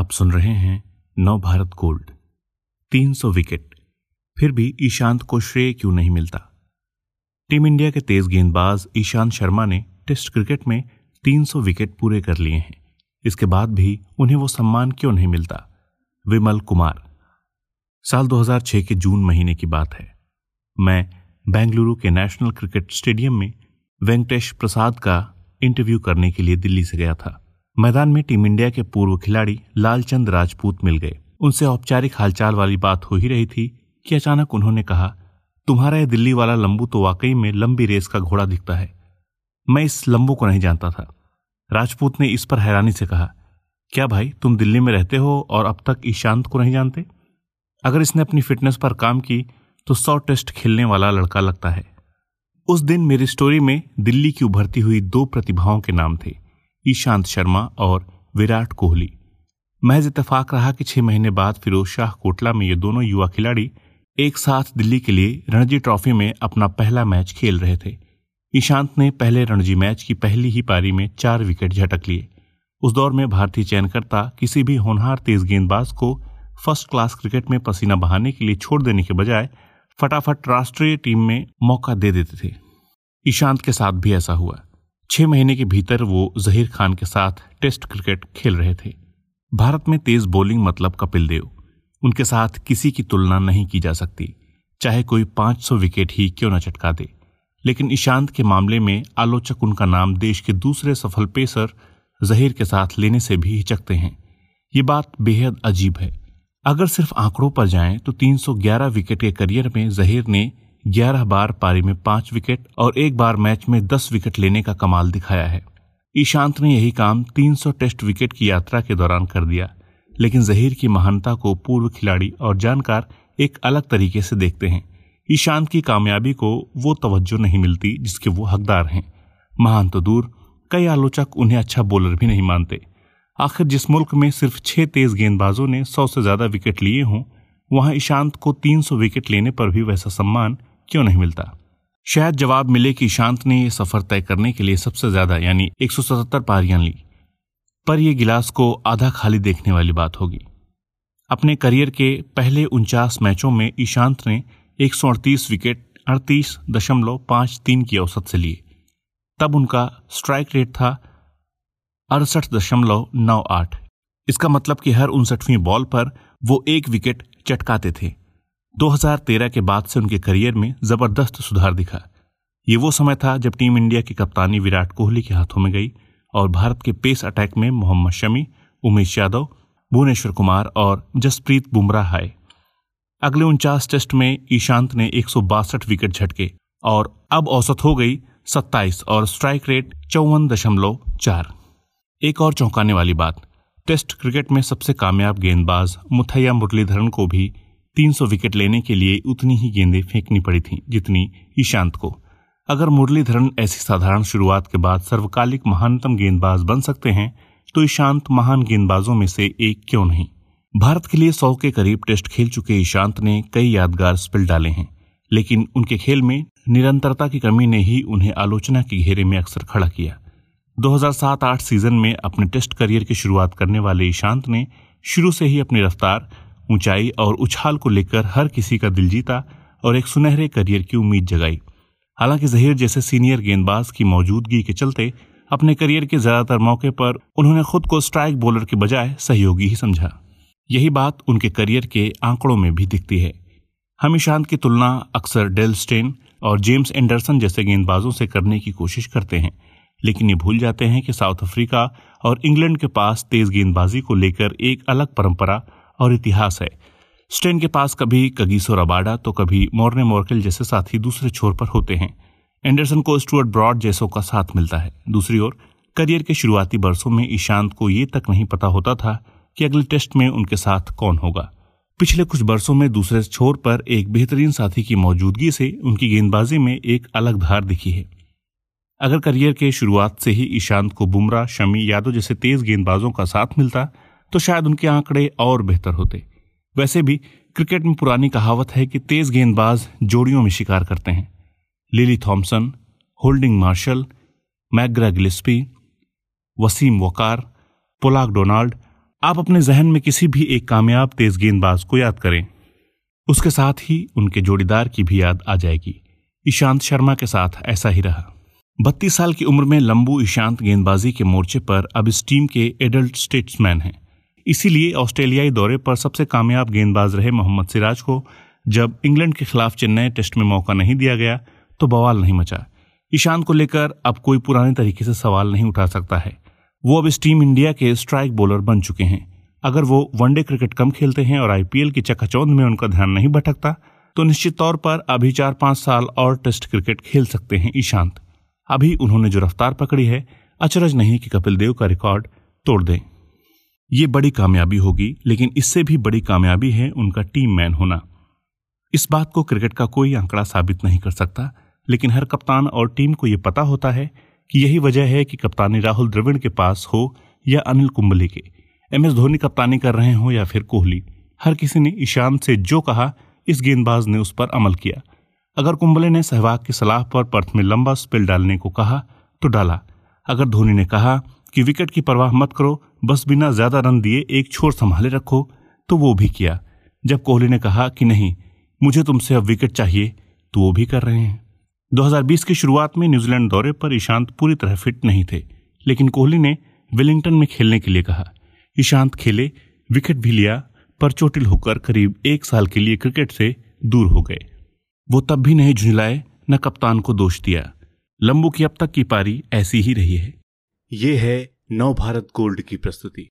आप सुन रहे हैं नव भारत गोल्ड। 300 विकेट। फिर भी ईशांत को श्रेय क्यों नहीं मिलता? टीम इंडिया के तेज गेंदबाज ईशांत शर्मा ने टेस्ट क्रिकेट में 300 विकेट पूरे कर लिए हैं। इसके बाद भी उन्हें वो सम्मान क्यों नहीं मिलता? विमल कुमार। साल 2006 के जून महीने की बात है। मैं बेंगलुरु के नेशनल क्रिकेट स्टेडियम में वेंकटेश प्रसाद का इंटरव्यू करने के लिए दिल्ली से गया था। मैदान में टीम इंडिया के पूर्व खिलाड़ी लालचंद राजपूत मिल गए। उनसे औपचारिक हालचाल वाली बात हो ही रही थी कि अचानक उन्होंने कहा, तुम्हारा यह दिल्ली वाला लंबू तो वाकई में लंबी रेस का घोड़ा दिखता है। मैं इस लंबू को नहीं जानता था। राजपूत ने इस पर हैरानी से कहा, क्या भाई, तुम दिल्ली में रहते हो और अब तक ईशांत को नहीं जानते? अगर इसने अपनी फिटनेस पर काम की तो सौ टेस्ट खेलने वाला लड़का लगता है। उस दिन मेरी स्टोरी में दिल्ली की उभरती हुई दो प्रतिभाओं के नाम थे। ईशांत शर्मा और विराट कोहली। महज इतफाक रहा कि छह महीने बाद फिरोज शाह कोटला में ये दोनों युवा खिलाड़ी एक साथ दिल्ली के लिए रणजी ट्रॉफी में अपना पहला मैच खेल रहे थे। ईशांत ने पहले रणजी मैच की पहली ही पारी में चार विकेट झटक लिए। उस दौर में भारतीय चयनकर्ता किसी भी होनहार तेज गेंदबाज को फ़र्स्ट क्लास क्रिकेट में पसीना बहाने के लिए छोड़ देने के बजाय फटाफट राष्ट्रीय टीम में मौका दे देते थे। ईशांत के साथ भी ऐसा हुआ। छह महीने के भीतर वो जहीर खान के साथ टेस्ट क्रिकेट खेल रहे थे। भारत में तेज बॉलिंग मतलब कपिल देव। उनके साथ किसी की तुलना नहीं की जा सकती। चाहे कोई 500 विकेट ही क्यों न चटका दे। लेकिन ईशांत के मामले में आलोचक उनका नाम देश के दूसरे सफल पेसर जहीर के साथ लेने से भी हिचकते हैं। ये बात बेहद अजीब है। अगर सिर्फ़ आंकड़ों पर जाएँ तो 311 विकेट के करियर में जहीर ने 11 बार पारी में पाँच विकेट और एक बार मैच में 10 विकेट लेने का कमाल दिखाया है। ईशांत ने यही काम 300 टेस्ट विकेट की यात्रा के दौरान कर दिया, लेकिन जहीर की महानता को पूर्व खिलाड़ी और जानकार एक अलग तरीके से देखते हैं। ईशांत की कामयाबी को वो तवज्जो नहीं मिलती जिसके वो हकदार हैं। महान तो दूर, कई आलोचक उन्हें अच्छा बॉलर भी नहीं मानते। आखिर जिस मुल्क में सिर्फ़ छह तेज गेंदबाजों ने सौ से ज़्यादा विकेट लिए हों, वहाँ ईशांत को 300 विकेट लेने पर भी वैसा सम्मान क्यों नहीं मिलता? शायद जवाब मिले कि शांत ने यह सफ़र तय करने के लिए सबसे ज़्यादा, यानी 177 पारियाँ ली। पर यह गिलास को आधा खाली देखने वाली बात होगी। अपने करियर के पहले उनचास मैचों में ईशांत ने एक सौ अड़तीस विकेट, अड़तीस दशमलव पाँच तीन की औसत से लिए। तब उनका स्ट्राइक रेट था अड़सठ दशमलव नौ आठ। इसका मतलब कि हर उनसठवीं बॉल पर वो एक विकेट चटकाते थे। 2013 के बाद से उनके करियर में ज़बरदस्त सुधार दिखा। ये वो समय था जब टीम इंडिया की कप्तानी विराट कोहली के हाथों में गई और भारत के पेस अटैक में मोहम्मद शमी, उमेश यादव, भुवनेश्वर कुमार और जसप्रीत बुमराह आए। अगले उनचास टेस्ट में ईशांत ने एक सौ बासठ विकेट झटके और अब औसत हो गई 27 और स्ट्राइक रेट चौवन दशमलव चार। एक और चौंकाने वाली बात, टेस्ट क्रिकेट में सबसे कामयाब गेंदबाज मुथैया मुरलीधरन को भी 300 विकेट लेने के लिए उतनी ही गेंदें फेंकनी पड़ी थीं, जितनी ईशांत को। अगर मुरलीधरन ऐसी साधारण शुरुआत के बाद सर्वकालिक महानतम गेंदबाज बन सकते हैं तो ईशांत महान गेंदबाजों में से एक क्यों नहीं? भारत के लिए सौ के करीब टेस्ट खेल चुके ईशांत ने कई यादगार स्पिल डाले हैं, लेकिन उनके खेल में निरंतरता की कमी ने ही उन्हें आलोचना के घेरे में अक्सर खड़ा किया। 2007-8 सीज़न में अपने टेस्ट करियर की शुरुआत करने वाले ईशांत ने शुरू से ही अपनी रफ्तार ऊंचाई और उछाल को लेकर हर किसी का दिल जीता और एक सुनहरे करियर की उम्मीद जगाई। हालाँकि जहीर जैसे सीनियर गेंदबाज की मौजूदगी के चलते अपने करियर के ज़्यादातर मौके पर उन्होंने खुद को स्ट्राइक बॉलर के बजाय सहयोगी ही समझा। यही बात उनके करियर के आंकड़ों में भी दिखती है। हम ईशांत की तुलना अक्सर डेल स्टेन और जेम्स एंडरसन जैसे गेंदबाजों से करने की कोशिश करते हैं, लेकिन ये भूल जाते हैं कि साउथ अफ्रीका और इंग्लैंड के पास तेज गेंदबाजी को लेकर एक अलग परंपरा और इतिहास है। स्टेन के पास कभी कगीसो रबाडा तो कभी मोरने मोर्केल जैसे साथी दूसरे छोर पर होते हैं। एंडरसन को स्टुअर्ट ब्रॉड जैसों का साथ मिलता है। दूसरी ओर, करियर के शुरुआती बरसों में ईशांत को ये तक नहीं पता होता था कि अगले टेस्ट में उनके साथ कौन होगा। पिछले कुछ बरसों में दूसरे छोर पर एक बेहतरीन साथी की मौजूदगी से उनकी गेंदबाजी में एक अलग धार दिखी है। अगर करियर के शुरुआत से ही ईशांत को बुमराह, शमी, यादव जैसे तेज गेंदबाजों का साथ मिलता तो शायद उनके आंकड़े और बेहतर होते। वैसे भी क्रिकेट में पुरानी कहावत है कि तेज गेंदबाज जोड़ियों में शिकार करते हैं। Lillee Thomson Holding Marshall McGrath Gillespie Wasim Waqar, Pollock Donald, आप अपने जहन में किसी भी एक कामयाब तेज गेंदबाज को याद करें। उसके साथ ही उनके जोड़ीदार की भी याद आ जाएगी। ईशांत शर्मा के साथ ऐसा ही रहा। बत्तीस साल की उम्र में लंबू ईशांत गेंदबाजी के मोर्चे पर अब इस टीम के एडल्ट स्टेट्समैन हैं। इसीलिए ऑस्ट्रेलियाई दौरे पर सबसे कामयाब गेंदबाज रहे मोहम्मद सिराज को, जब इंग्लैंड के खिलाफ चेन्नई टेस्ट में मौका नहीं दिया गया तो बवाल नहीं मचा। ईशांत को लेकर अब कोई पुराने तरीके से सवाल नहीं उठा सकता है। वो अब इस टीम इंडिया के स्ट्राइक बॉलर बन चुके हैं। अगर वो वनडे क्रिकेट कम खेलते हैं और आईपीएल की चकाचौंध में उनका ध्यान नहीं भटकता तो निश्चित तौर पर अभी चार पाँच साल और टेस्ट क्रिकेट खेल सकते हैं ईशांत। अभी उन्होंने जो रफ्तार पकड़ी है, अचरज नहीं कि कपिल देव का रिकॉर्ड तोड़ दें। ये बड़ी कामयाबी होगी, लेकिन इससे भी बड़ी कामयाबी है उनका टीम मैन होना। इस बात को क्रिकेट का कोई आंकड़ा साबित नहीं कर सकता, लेकिन हर कप्तान और टीम को यह पता होता है कि यही वजह है कि कप्तानी राहुल द्रविड़ के पास हो या अनिल कुंबले के। एम एस धोनी कप्तानी कर रहे हो या फिर कोहली, हर किसी ने ईशान से जो कहा, इस गेंदबाज ने उस पर अमल किया। अगर कुंबले ने सहवाग की सलाह पर पर्थ में लंबा स्पेल डालने को कहा तो डाला। अगर धोनी ने कहा कि विकेट की परवाह मत करो बस बिना ज़्यादा रन दिए एक छोर संभाले रखो तो वो भी किया। जब कोहली ने कहा कि नहीं, मुझे तुमसे अब विकेट चाहिए तो वो भी कर रहे हैं। 2020 की शुरुआत में न्यूजीलैंड दौरे पर ईशांत पूरी तरह फिट नहीं थे, लेकिन कोहली ने विलिंगटन में खेलने के लिए कहा। ईशांत खेले, विकेट भी लिया, पर चोटिल होकर करीब एक साल के लिए क्रिकेट से दूर हो गए। वो तब भी नहीं झुंझलाए, न कप्तान को दोष दिया। लंबू की अब तक की पारी ऐसी ही रही है। ये है नव भारत गोल्ड की प्रस्तुति।